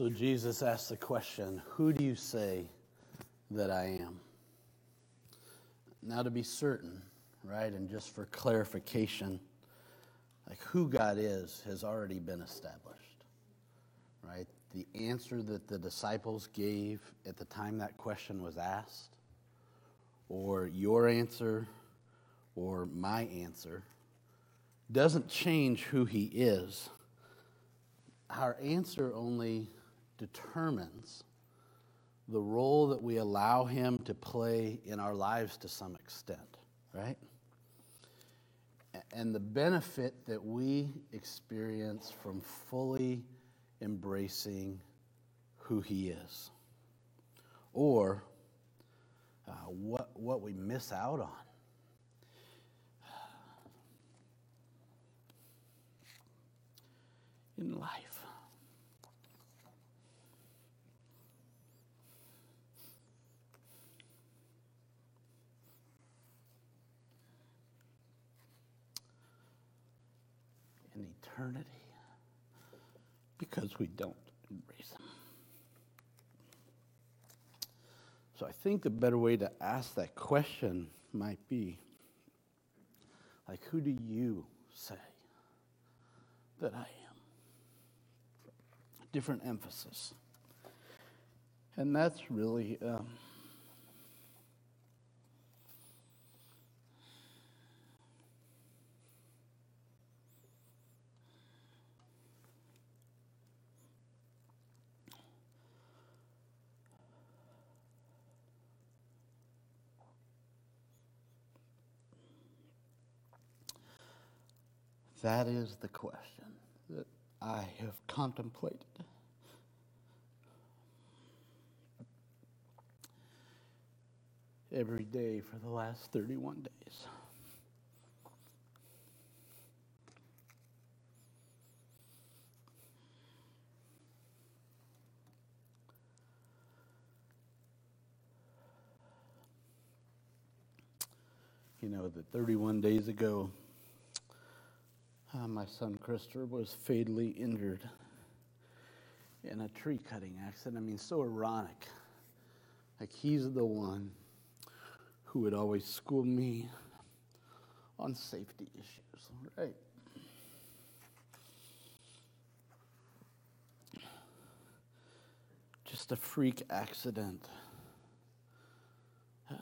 So Jesus asked the question Who do you say that I am? Now, to be certain, right, and just for clarification, like who God is has already been established, right? The answer that the disciples gave at the time that question was asked, or your answer, or my answer, doesn't change who He is. Our answer only determines the role that we allow Him to play in our lives to some extent, right? And the benefit that we experience from fully embracing who He is, or uh, what, what we miss out on. In life. Eternity because we don't embrace them. So I think the better way to ask that question might be like, who do you say that I am? Different emphasis. And that's really. Um, That is the question that I have contemplated. Every day for the last 31 days. You know that 31 days ago, uh, my son Christopher was fatally injured in a tree cutting accident. I mean, so ironic. Like, he's the one who would always school me on safety issues, right? Just a freak accident. Um,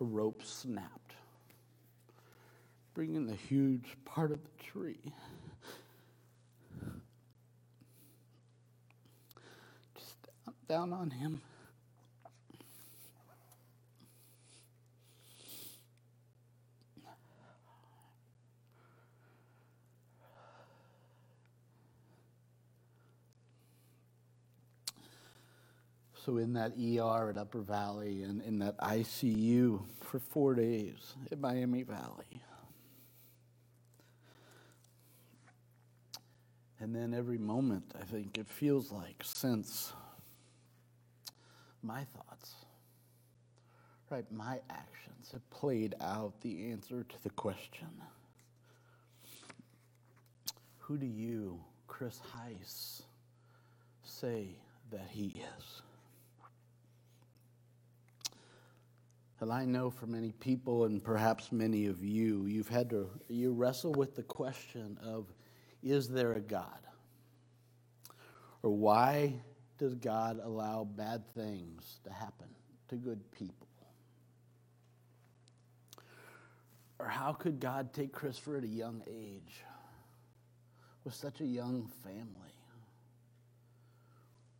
a rope snapped bringing the huge part of the tree. Just down on him. So in that ER at Upper Valley and in that ICU for four days at Miami Valley. And then every moment, I think it feels like since my thoughts, right, my actions have played out the answer to the question Who do you, Chris Heiss, say that he is? And I know for many people, and perhaps many of you, you've had to you wrestle with the question of is there a God? Or why does God allow bad things to happen to good people? Or how could God take Christopher at a young age with such a young family,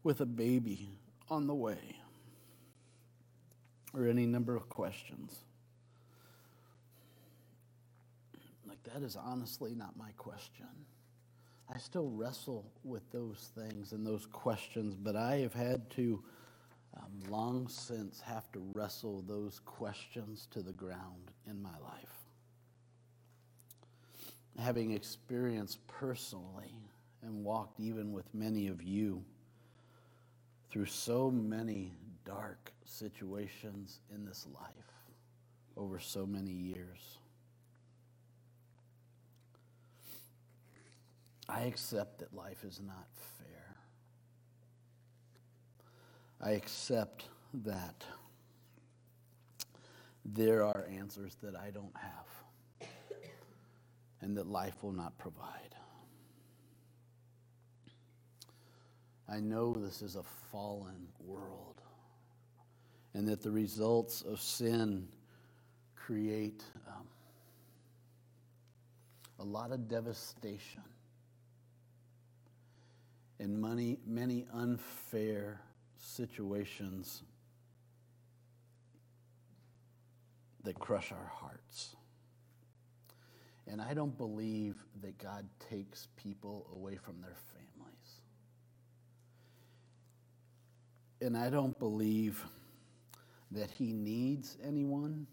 with a baby on the way? Or any number of questions. Like, that is honestly not my question. I still wrestle with those things and those questions, but I have had to um, long since have to wrestle those questions to the ground in my life. Having experienced personally and walked even with many of you through so many dark situations in this life over so many years. I accept that life is not fair. I accept that there are answers that I don't have and that life will not provide. I know this is a fallen world and that the results of sin create um, a lot of devastation and many, many unfair situations that crush our hearts. And I don't believe that God takes people away from their families. And I don't believe that He needs anyone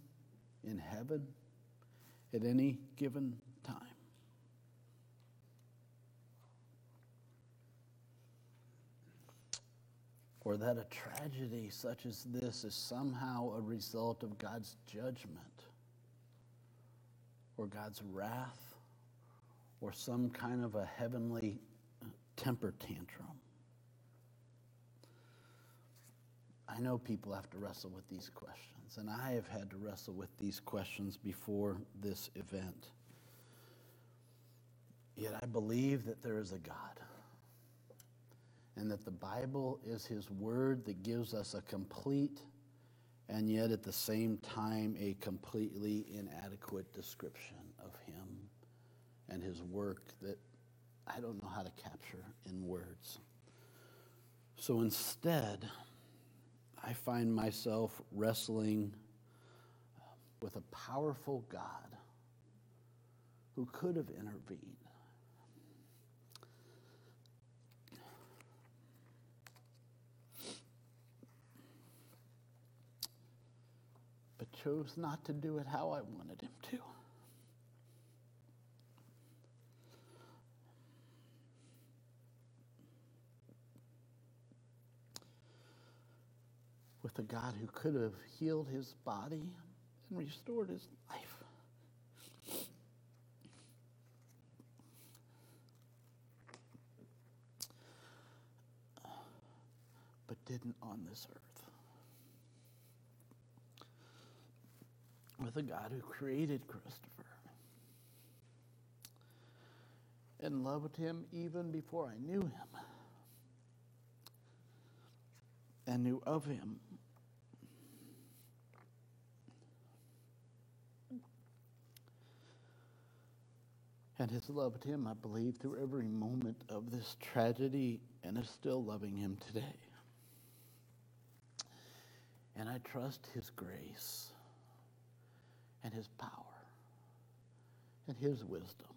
in heaven at any given time. Or that a tragedy such as this is somehow a result of God's judgment or God's wrath or some kind of a heavenly temper tantrum. I know people have to wrestle with these questions, and I have had to wrestle with these questions before this event. Yet I believe that there is a God, and that the Bible is His Word that gives us a complete and yet at the same time a completely inadequate description of Him and His work that I don't know how to capture in words. So instead, I find myself wrestling with a powerful God who could have intervened. Chose not to do it how I wanted him to. with a God who could have healed his body and restored his life. But didn't on this earth. With a God who created Christopher and loved him even before I knew him and knew of him. And has loved him, I believe, through every moment of this tragedy and is still loving him today. And I trust his grace and his power and his wisdom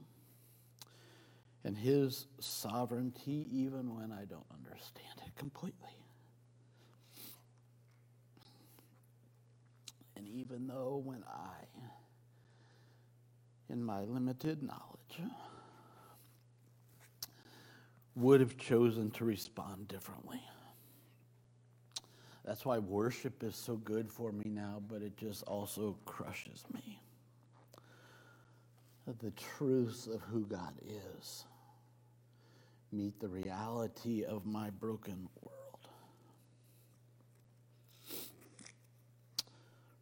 and his sovereignty, even when I don't understand it completely. And even though when I, in my limited knowledge, would have chosen to respond differently. That's why worship is so good for me now, but it just also crushes me. The truths of who God is meet the reality of my broken world.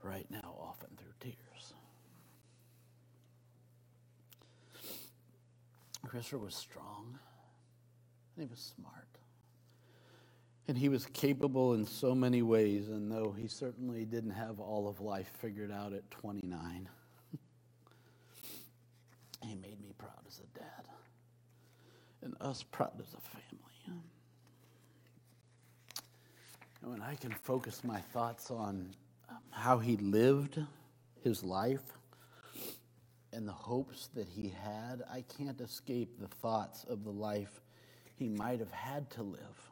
Right now, often through tears. Christopher was strong and he was smart. And he was capable in so many ways, and though he certainly didn't have all of life figured out at 29, he made me proud as a dad and us proud as a family. And when I can focus my thoughts on um, how he lived his life and the hopes that he had, I can't escape the thoughts of the life he might have had to live.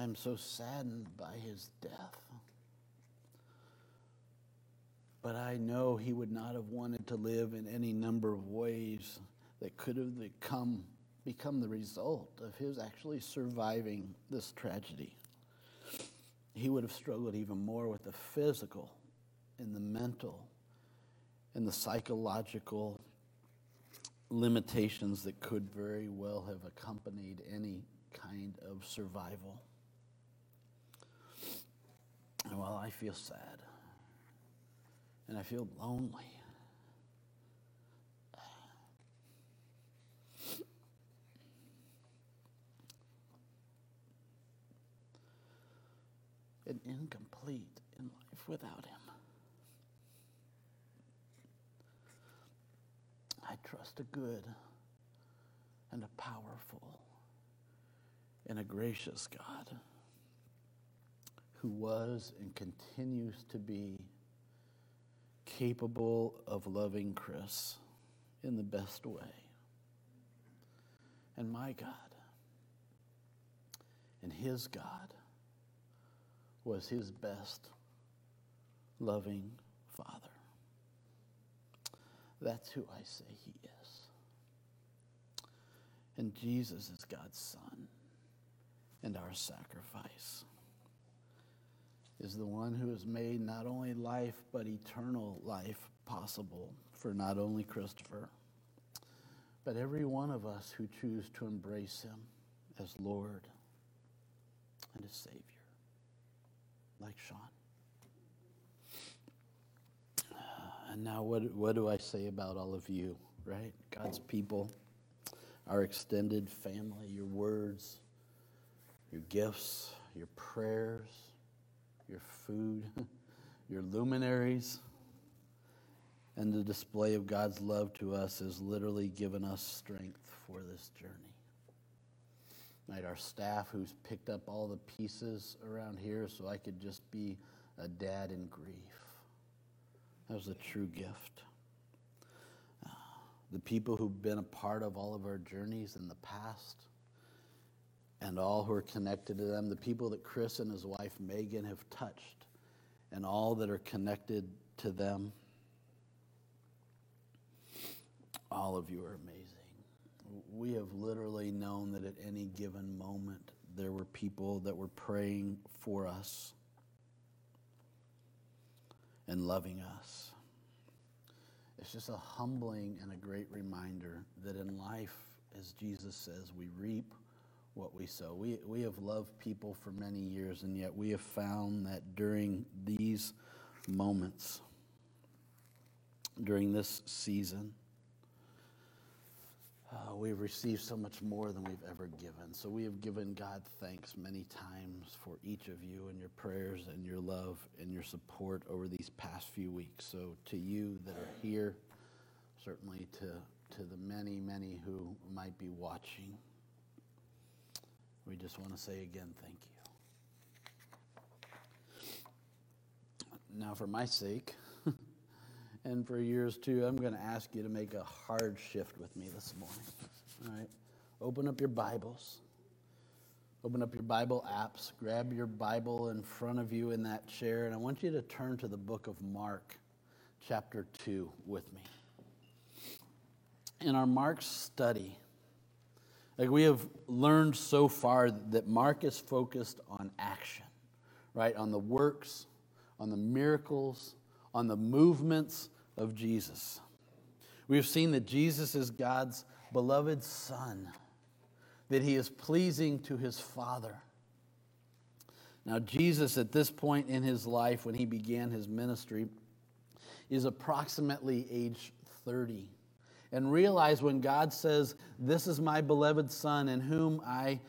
I'm so saddened by his death. But I know he would not have wanted to live in any number of ways that could have become, become the result of his actually surviving this tragedy. He would have struggled even more with the physical and the mental and the psychological limitations that could very well have accompanied any kind of survival. Well, I feel sad and I feel lonely. And incomplete in life without Him. I trust a good and a powerful and a gracious God who was and continues to be capable of loving Chris in the best way. And my God and his God was his best loving Father. That's who I say he is. And Jesus is God's Son and our sacrifice is the one who has made not only life but eternal life possible for not only Christopher, but every one of us who choose to embrace him as Lord and as Savior, like Sean. Uh, and now, what, what do I say about all of you, right? God's people, our extended family, your words, your gifts, your prayers your food, your luminaries. And the display of God's love to us has literally given us strength for this journey. Right, our staff who's picked up all the pieces around here so I could just be a dad in grief. That was a true gift. Uh, the people who've been a part of all of our journeys in the past, and all who are connected to them, the people that Chris and his wife Megan have touched, and all that are connected to them. All of you are amazing. We have literally known that at any given moment there were people that were praying for us and loving us. It's just a humbling and a great reminder that in life, as Jesus says, we reap what we sow. We, we have loved people for many years, and yet we have found that during these moments, during this season, uh, we've received so much more than we've ever given. So we have given God thanks many times for each of you and your prayers and your love and your support over these past few weeks. So to you that are here, certainly to, to the many, many who might be watching. We just want to say again, thank you. Now, for my sake, and for yours too, I'm going to ask you to make a hard shift with me this morning. All right? Open up your Bibles. Open up your Bible apps. Grab your Bible in front of you in that chair, and I want you to turn to the book of Mark, chapter 2, with me. In our Mark study, like we have learned so far that Mark is focused on action, right? On the works, on the miracles, on the movements of Jesus. We have seen that Jesus is God's beloved Son, that he is pleasing to his Father. Now, Jesus, at this point in his life, when he began his ministry, is approximately age 30 and realize when God says, This is my beloved Son in whom I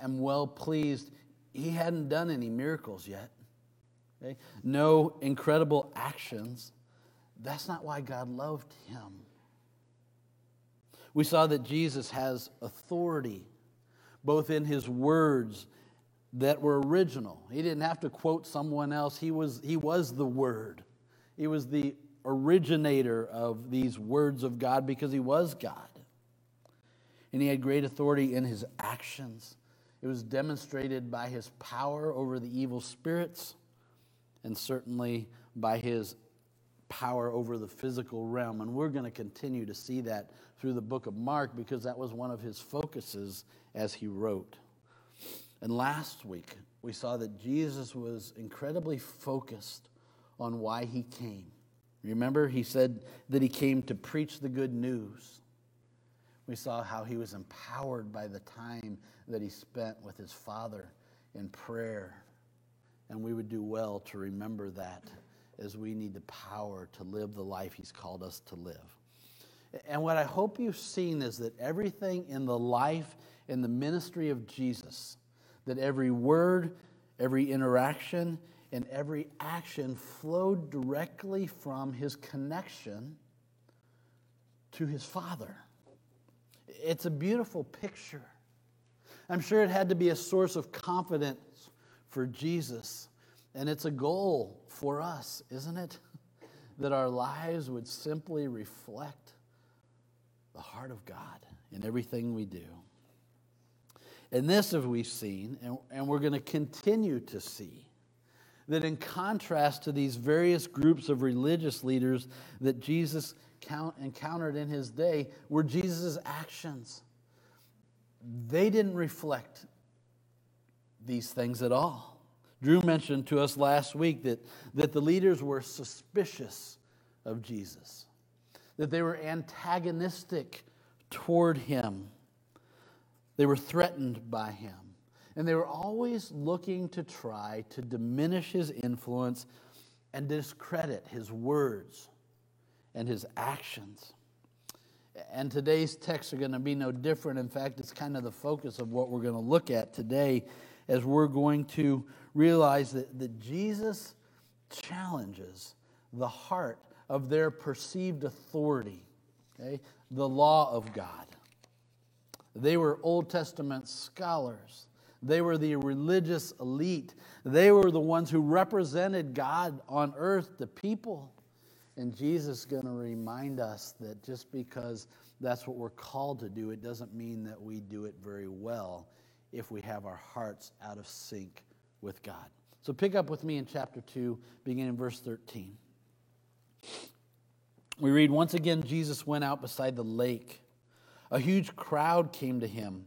am well pleased, he hadn't done any miracles yet. Okay? No incredible actions. That's not why God loved him. We saw that Jesus has authority both in his words that were original. He didn't have to quote someone else. He was, he was the Word. He was the originator of these words of God because he was God. And he had great authority in his actions. It was demonstrated by his power over the evil spirits and certainly by his power over the physical realm. And we're going to continue to see that through the book of Mark because that was one of his focuses as he wrote. And last week, we saw that Jesus was incredibly focused on why he came. Remember, he said that he came to preach the good news. We saw how he was empowered by the time that he spent with his father in prayer And we would do well to remember that as we need the power to live the life He's called us to live. And what I hope you've seen is that everything in the life and the ministry of Jesus, that every word, every interaction, and every action flowed directly from his connection to his Father. It's a beautiful picture. I'm sure it had to be a source of confidence for Jesus. And it's a goal for us, isn't it? That our lives would simply reflect the heart of God in everything we do. And this, as we've seen, and, and we're going to continue to see, that in contrast to these various groups of religious leaders that Jesus count, encountered in his day, were Jesus' actions. They didn't reflect these things at all. Drew mentioned to us last week that, that the leaders were suspicious of Jesus, that they were antagonistic toward him, they were threatened by him, and they were always looking to try to diminish his influence and discredit his words and his actions. And today's texts are going to be no different. In fact, it's kind of the focus of what we're going to look at today as we're going to realize that, that Jesus challenges the heart of their perceived authority, okay? the law of God. They were Old Testament scholars. They were the religious elite. They were the ones who represented God on earth to people. And Jesus is going to remind us that just because that's what we're called to do, it doesn't mean that we do it very well if we have our hearts out of sync with God. So pick up with me in chapter 2, beginning in verse 13. We read, Once again, Jesus went out beside the lake. A huge crowd came to him,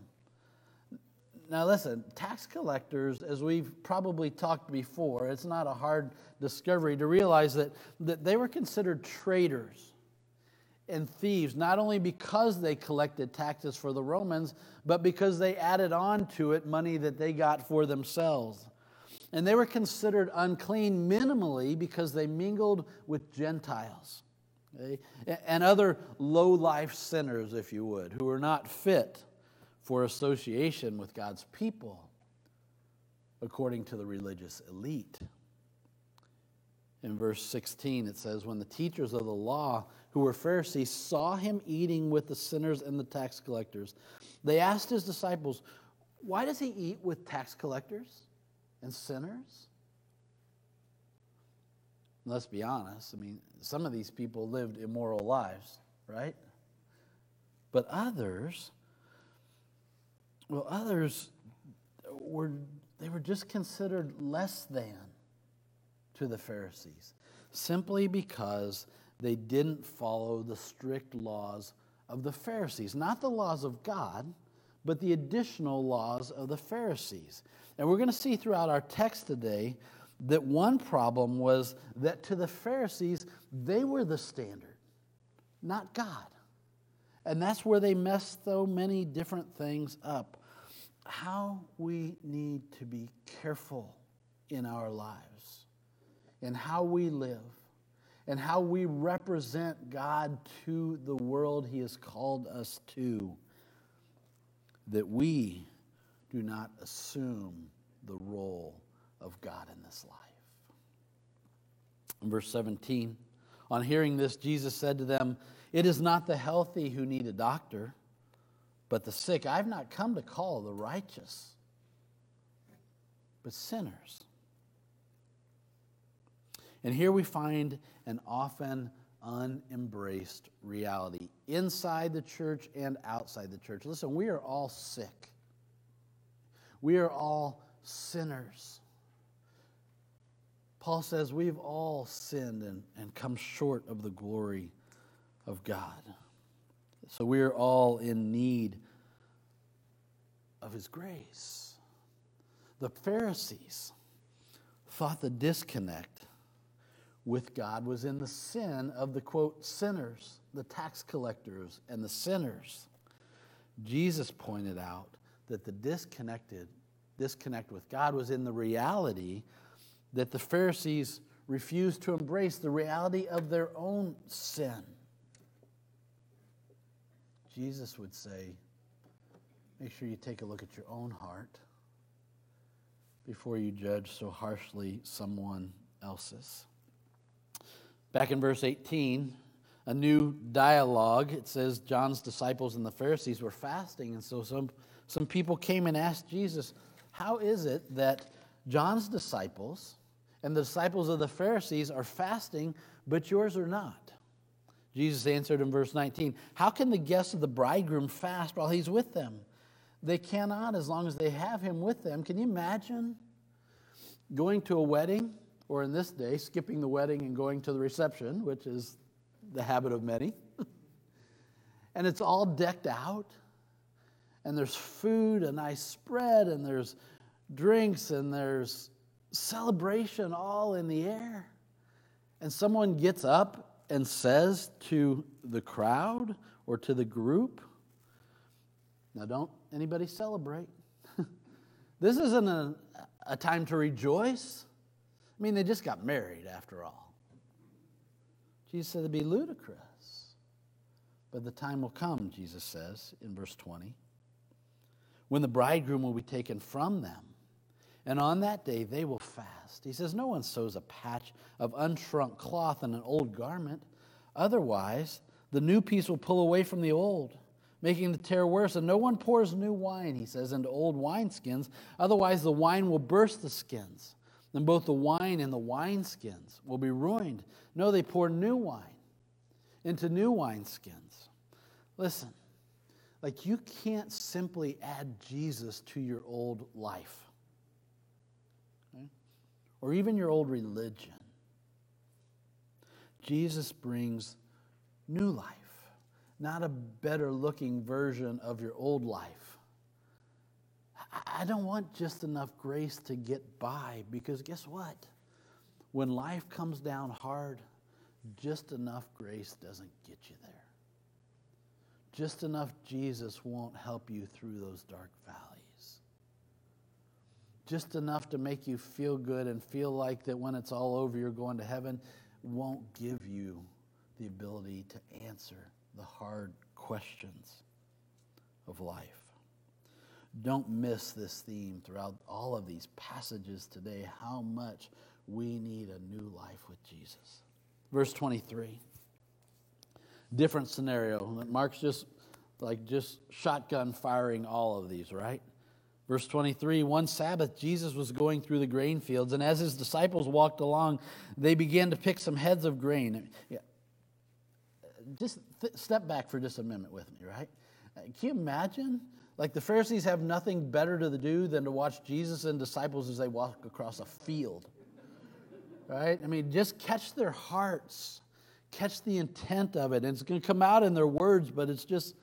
Now, listen, tax collectors, as we've probably talked before, it's not a hard discovery to realize that, that they were considered traitors and thieves, not only because they collected taxes for the Romans, but because they added on to it money that they got for themselves. And they were considered unclean minimally because they mingled with Gentiles okay? and other low life sinners, if you would, who were not fit for association with God's people, according to the religious elite. In verse 16, it says, When the teachers of the law who were Pharisees, saw him eating with the sinners and the tax collectors. They asked his disciples, Why does he eat with tax collectors and sinners? let's be honest, I mean, some of these people lived immoral lives, right? But others, well, others were, they were just considered less than to the Pharisees simply because they didn't follow the strict laws of the Pharisees. Not the laws of God, but the additional laws of the Pharisees. And we're going to see throughout our text today that one problem was that to the Pharisees, they were the standard, not God. And that's where they messed so many different things up. How we need to be careful in our lives, in how we live and how we represent God to the world He has called us to, that we do not assume the role of God in this life. In verse 17, on hearing this, Jesus said to them, It is not the healthy who need a doctor, but the sick. I've not come to call the righteous, but sinners. And here we find an often unembraced reality inside the church and outside the church. Listen, we are all sick, we are all sinners. Paul says we've all sinned and, and come short of the glory of God. So we're all in need of his grace. The Pharisees thought the disconnect with God was in the sin of the quote sinners, the tax collectors, and the sinners. Jesus pointed out that the disconnected disconnect with God was in the reality that the Pharisees refused to embrace the reality of their own sin. Jesus would say, make sure you take a look at your own heart before you judge so harshly someone else's. Back in verse 18, a new dialogue. It says John's disciples and the Pharisees were fasting, and so some, some people came and asked Jesus, How is it that John's disciples and the disciples of the Pharisees are fasting, but yours are not? Jesus answered in verse 19, How can the guests of the bridegroom fast while he's with them? They cannot as long as they have him with them. Can you imagine going to a wedding, or in this day, skipping the wedding and going to the reception, which is the habit of many? and it's all decked out, and there's food, a nice spread, and there's drinks, and there's celebration all in the air. And someone gets up and says to the crowd or to the group, now, don't anybody celebrate. this isn't a, a time to rejoice. I mean, they just got married after all. Jesus said it'd be ludicrous. But the time will come, Jesus says in verse 20, when the bridegroom will be taken from them. And on that day they will fast. He says, No one sews a patch of unshrunk cloth in an old garment. Otherwise, the new piece will pull away from the old making the tear worse. And no one pours new wine, he says, into old wineskins. Otherwise, the wine will burst the skins. Then both the wine and the wineskins will be ruined. No, they pour new wine into new wineskins. Listen, like you can't simply add Jesus to your old life? Or even your old religion. Jesus brings new life not a better looking version of your old life. I don't want just enough grace to get by because guess what? When life comes down hard, just enough grace doesn't get you there. Just enough Jesus won't help you through those dark valleys. Just enough to make you feel good and feel like that when it's all over, you're going to heaven, won't give you the ability to answer the hard questions of life. Don't miss this theme throughout all of these passages today how much we need a new life with Jesus. Verse 23. Different scenario. Mark's just like just shotgun firing all of these, right? Verse 23 One Sabbath, Jesus was going through the grain fields, and as his disciples walked along, they began to pick some heads of grain just th- step back for just a minute with me, right? Can you imagine? Like the Pharisees have nothing better to do than to watch Jesus and disciples as they walk across a field, right? I mean, just catch their hearts, catch the intent of it. And it's going to come out in their words, but it's just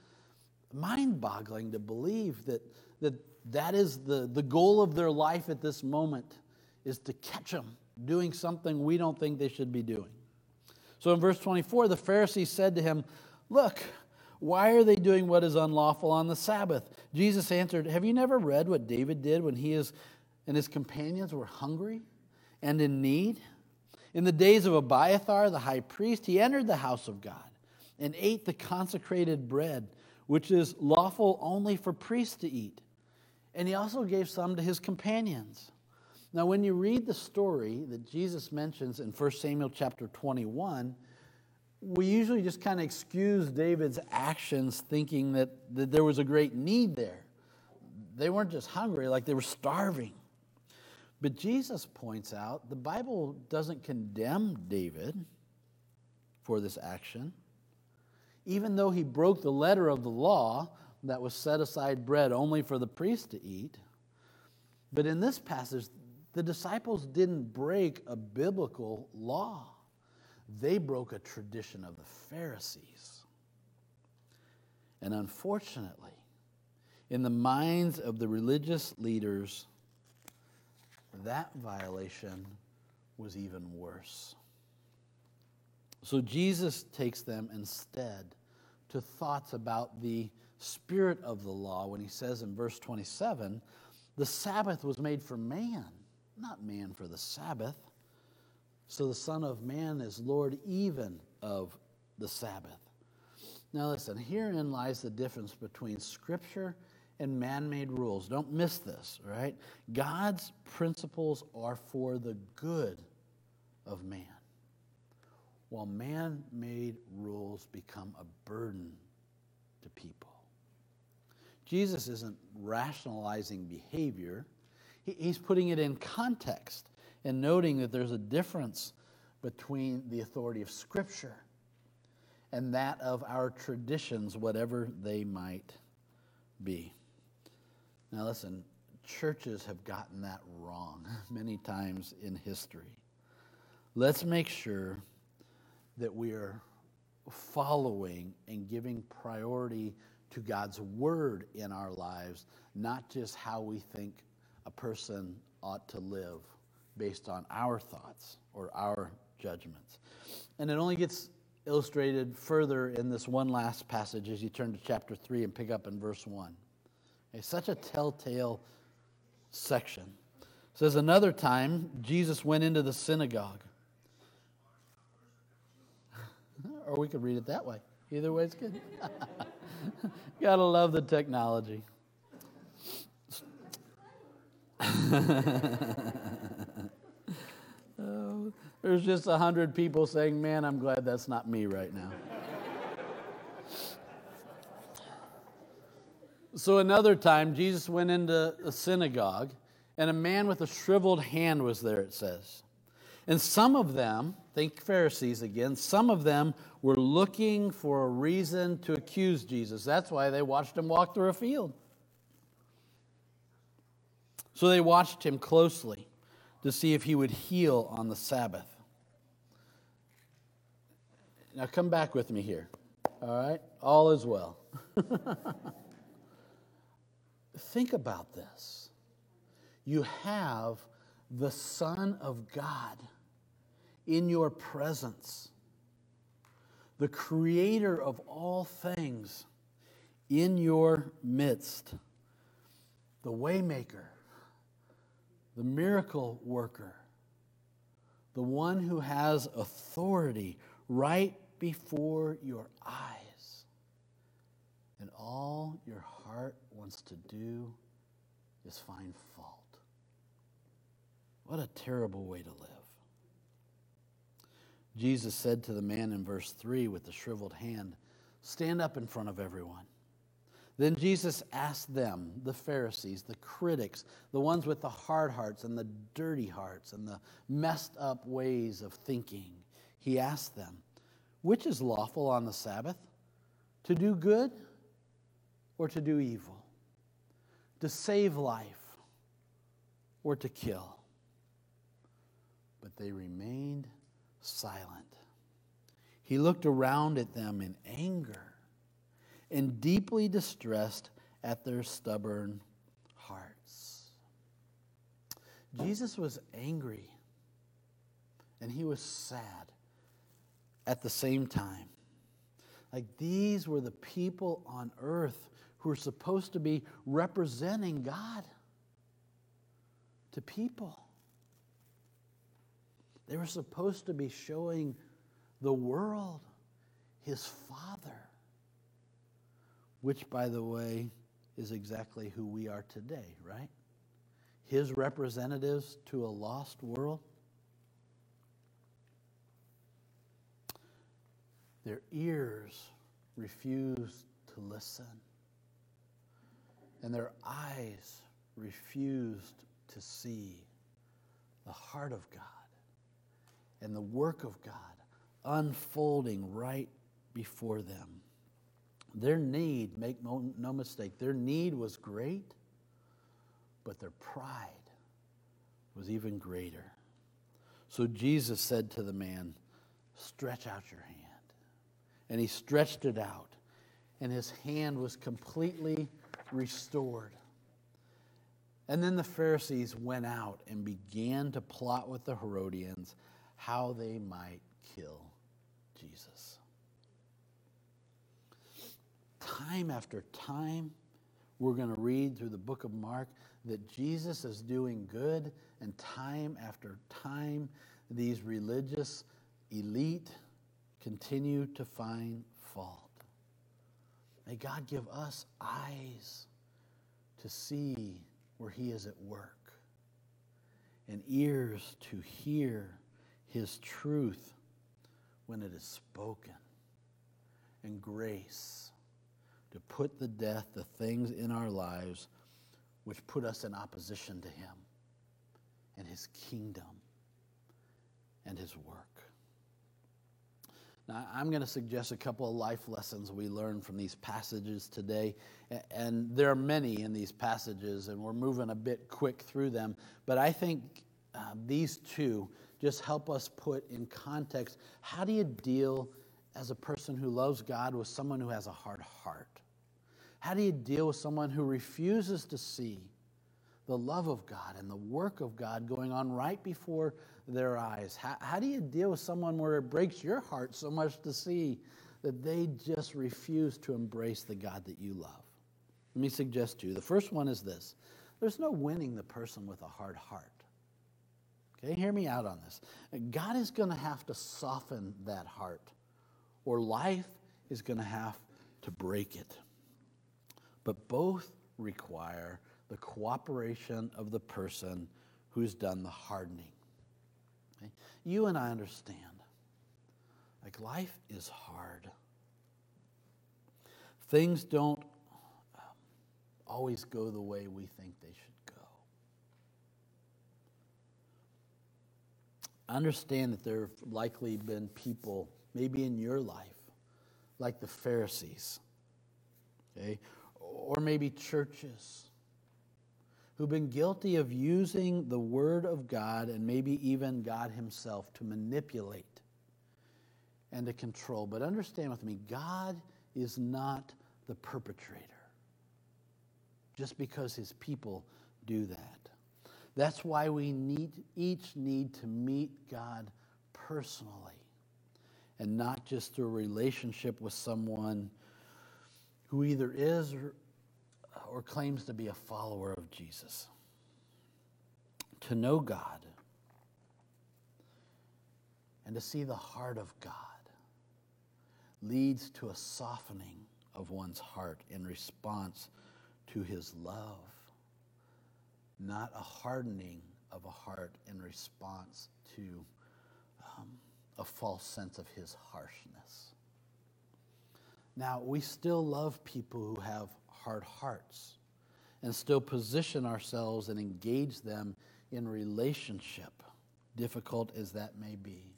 mind boggling to believe that, that that is the, the goal of their life at this moment is to catch them doing something we don't think they should be doing. So in verse 24, the Pharisees said to him, Look, why are they doing what is unlawful on the Sabbath? Jesus answered, Have you never read what David did when he is, and his companions were hungry and in need? In the days of Abiathar, the high priest, he entered the house of God and ate the consecrated bread, which is lawful only for priests to eat. And he also gave some to his companions. Now, when you read the story that Jesus mentions in 1 Samuel chapter 21, we usually just kind of excuse David's actions thinking that, that there was a great need there. They weren't just hungry, like they were starving. But Jesus points out the Bible doesn't condemn David for this action. Even though he broke the letter of the law that was set aside bread only for the priest to eat. But in this passage, the disciples didn't break a biblical law, they broke a tradition of the Pharisees. And unfortunately, in the minds of the religious leaders, that violation was even worse. So Jesus takes them instead to thoughts about the spirit of the law when he says in verse 27 the Sabbath was made for man, not man for the Sabbath. So the Son of Man is Lord even of the Sabbath. Now, listen, herein lies the difference between Scripture and man made rules. Don't miss this, right? God's principles are for the good of man, while man made rules become a burden to people. Jesus isn't rationalizing behavior, he's putting it in context and noting that there's a difference between the authority of Scripture and that of our traditions, whatever they might be. Now, listen, churches have gotten that wrong many times in history. Let's make sure that we are following and giving priority to God's word in our lives, not just how we think a person ought to live based on our thoughts or our judgments. And it only gets illustrated further in this one last passage as you turn to chapter 3 and pick up in verse 1. It's such a telltale section. It says, Another time, Jesus went into the synagogue. or we could read it that way. Either way is good. Gotta love the technology. oh, there's just a hundred people saying, Man, I'm glad that's not me right now. so another time, Jesus went into a synagogue, and a man with a shriveled hand was there, it says. And some of them, think Pharisees again, some of them were looking for a reason to accuse Jesus. That's why they watched him walk through a field. So they watched him closely to see if he would heal on the Sabbath. Now come back with me here. All right? All is well. Think about this. You have the Son of God in your presence, the Creator of all things in your midst, the Waymaker, the miracle worker, the one who has authority right before your eyes. And all your heart wants to do is find fault. What a terrible way to live. Jesus said to the man in verse 3 with the shriveled hand, Stand up in front of everyone. Then Jesus asked them, the Pharisees, the critics, the ones with the hard hearts and the dirty hearts and the messed up ways of thinking, he asked them, Which is lawful on the Sabbath? To do good or to do evil? To save life or to kill? But they remained silent. He looked around at them in anger and deeply distressed at their stubborn hearts. Jesus was angry and he was sad at the same time. Like these were the people on earth who were supposed to be representing God to people. They were supposed to be showing the world his Father, which, by the way, is exactly who we are today, right? His representatives to a lost world. Their ears refused to listen, and their eyes refused to see the heart of God and the work of God unfolding right before them. Their need, make no mistake, their need was great, but their pride was even greater. So Jesus said to the man, Stretch out your hand. And he stretched it out, and his hand was completely restored. And then the Pharisees went out and began to plot with the Herodians how they might kill Jesus. Time after time, we're going to read through the book of Mark that Jesus is doing good, and time after time, these religious elite continue to find fault. May God give us eyes to see where He is at work and ears to hear His truth when it is spoken, and grace to put to death the things in our lives which put us in opposition to Him and His kingdom and His work. Now, I'm going to suggest a couple of life lessons we learn from these passages today. And there are many in these passages, and we're moving a bit quick through them. But I think uh, these two just help us put in context how do you deal as a person who loves God with someone who has a hard heart? How do you deal with someone who refuses to see the love of God and the work of God going on right before their eyes? How, how do you deal with someone where it breaks your heart so much to see that they just refuse to embrace the God that you love? Let me suggest to you. The first one is this there's no winning the person with a hard heart. Okay, hear me out on this. God is going to have to soften that heart, or life is going to have to break it. But both require the cooperation of the person who's done the hardening. Okay? You and I understand. Like life is hard. Things don't um, always go the way we think they should go. Understand that there have likely been people, maybe in your life, like the Pharisees, okay, or maybe churches who've been guilty of using the Word of God and maybe even God Himself to manipulate and to control. But understand with me, God is not the perpetrator just because His people do that. That's why we need, each need to meet God personally and not just through a relationship with someone who either is or, or claims to be a follower of Jesus. To know God and to see the heart of God leads to a softening of one's heart in response to his love, not a hardening of a heart in response to um, a false sense of his harshness. Now, we still love people who have hard hearts and still position ourselves and engage them in relationship, difficult as that may be.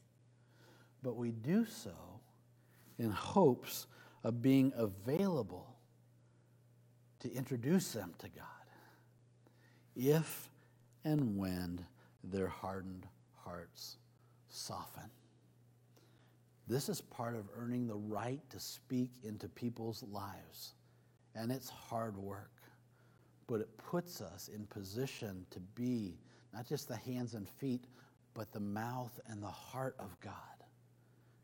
But we do so in hopes of being available to introduce them to God if and when their hardened hearts soften. This is part of earning the right to speak into people's lives and it's hard work. But it puts us in position to be not just the hands and feet, but the mouth and the heart of God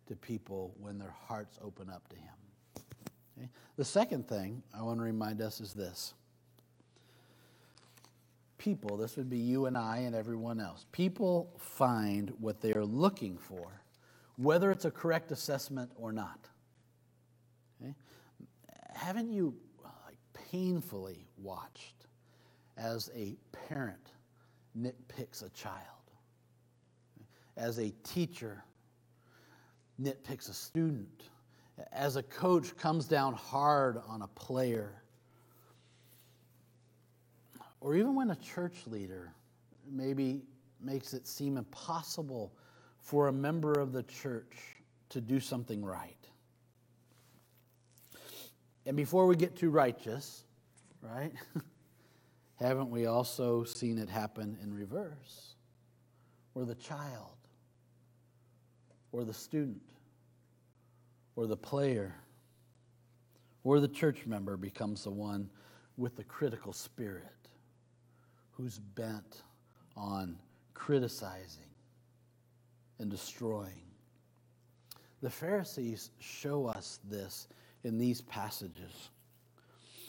to people when their hearts open up to Him. Okay? The second thing I want to remind us is this people, this would be you and I and everyone else, people find what they are looking for, whether it's a correct assessment or not. Okay? Haven't you like, painfully watched as a parent nitpicks a child, as a teacher nitpicks a student, as a coach comes down hard on a player, or even when a church leader maybe makes it seem impossible for a member of the church to do something right. And before we get too righteous, right? Haven't we also seen it happen in reverse? Or the child, or the student, or the player, Or the church member becomes the one with the critical spirit who's bent on criticizing and destroying. The Pharisees show us this in these passages.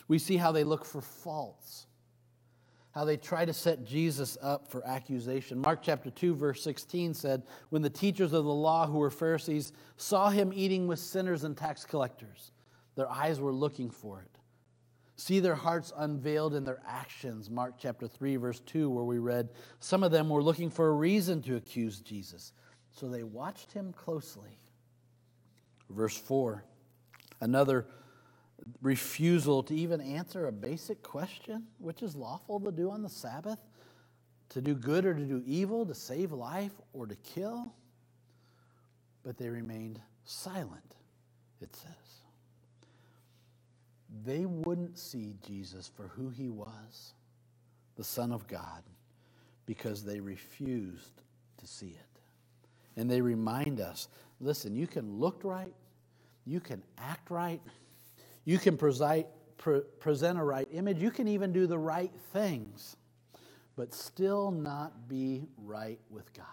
We see how they look for faults, how they try to set Jesus up for accusation. Mark chapter 2, verse 16 said, When the teachers of the law who were Pharisees saw him eating with sinners and tax collectors, their eyes were looking for it. See their hearts unveiled in their actions. Mark chapter 3, verse 2, where we read, Some of them were looking for a reason to accuse Jesus, so they watched him closely. Verse 4, another refusal to even answer a basic question, which is lawful to do on the Sabbath, to do good or to do evil, to save life or to kill. But they remained silent, it says they wouldn't see Jesus for who he was, the Son of God, because they refused to see it. And they remind us listen, you can look right, you can act right, you can preside, pre- present a right image, you can even do the right things, but still not be right with God.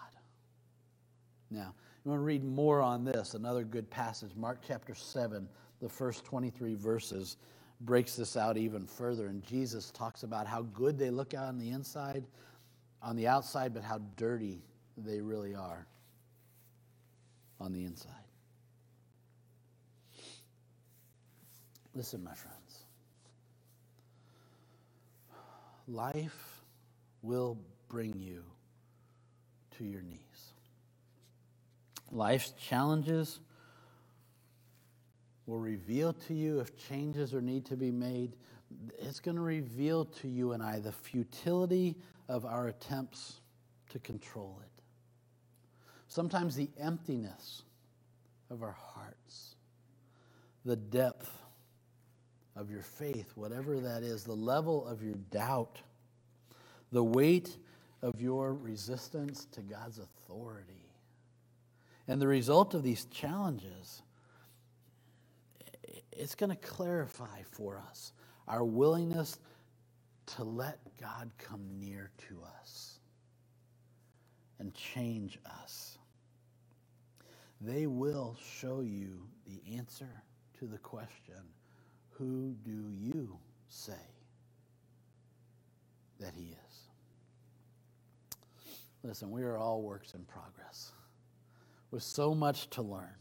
Now, you want to read more on this, another good passage, Mark chapter 7 the first 23 verses breaks this out even further. And Jesus talks about how good they look out on the inside, on the outside, but how dirty they really are on the inside. Listen, my friends. Life will bring you to your knees. Life's challenges will reveal to you if changes are need to be made. It's going to reveal to you and I the futility of our attempts to control it. Sometimes the emptiness of our hearts, the depth of your faith, whatever that is, the level of your doubt, the weight of your resistance to God's authority. And the result of these challenges it's going to clarify for us our willingness to let God come near to us and change us. They will show you the answer to the question who do you say that He is? Listen, we are all works in progress with so much to learn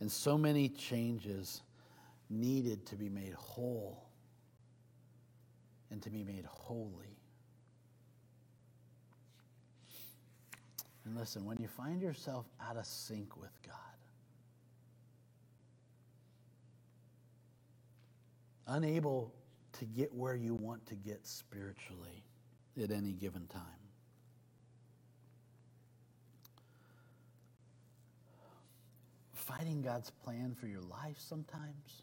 and so many changes needed to be made whole and to be made holy. And listen, when you find yourself out of sync with God, unable to get where you want to get spiritually at any given time, fighting God's plan for your life sometimes,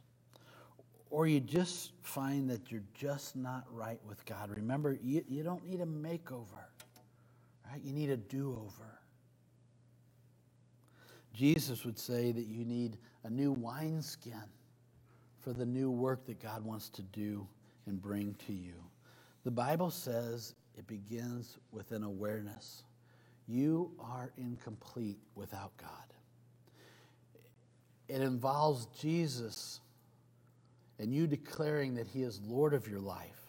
or you just find that you're just not right with God, remember, you, you don't need a makeover, right? You need a do over. Jesus would say that you need a new wineskin for the new work that God wants to do and bring to you. The Bible says it begins with an awareness. You are incomplete without God. It involves Jesus and you declaring that He is Lord of your life.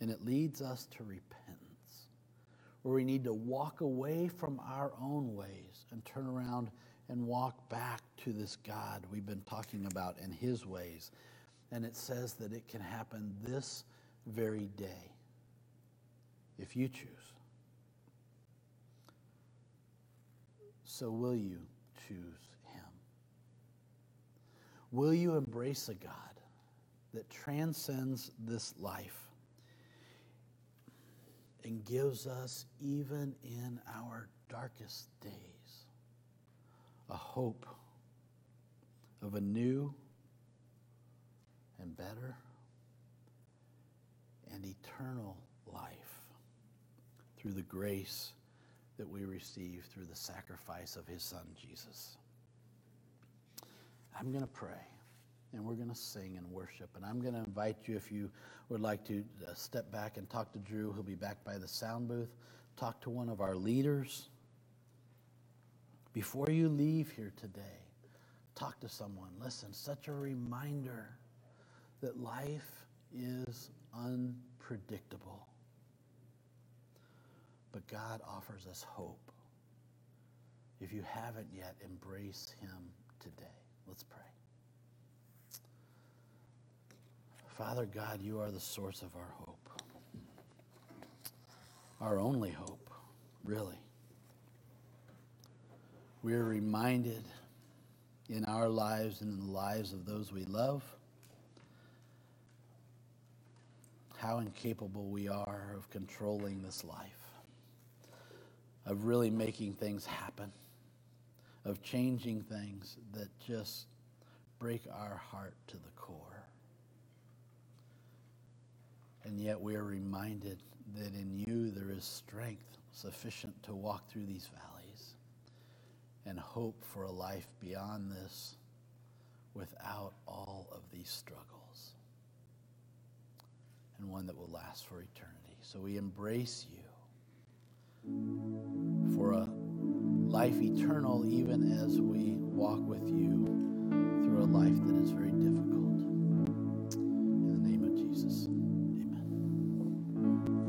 And it leads us to repentance, where we need to walk away from our own ways and turn around and walk back to this God we've been talking about and His ways. And it says that it can happen this very day if you choose. So, will you choose? Will you embrace a God that transcends this life and gives us, even in our darkest days, a hope of a new and better and eternal life through the grace that we receive through the sacrifice of his son, Jesus? I'm going to pray. and we're going to sing and worship. And I'm going to invite you, if you would like to uh, step back and talk to Drew, he'll be back by the sound booth. Talk to one of our leaders. Before you leave here today, talk to someone. Listen, such a reminder that life is unpredictable. But God offers us hope. If you haven't yet, embrace Him today. Let's pray. Father God, you are the source of our hope, our only hope, really. We are reminded in our lives and in the lives of those we love how incapable we are of controlling this life, of really making things happen, of changing things that just break our heart to the core. And yet we are reminded that in you there is strength sufficient to walk through these valleys and hope for a life beyond this without all of these struggles and one that will last for eternity. So we embrace you for a life eternal, even as we walk with you through a life that is very difficult.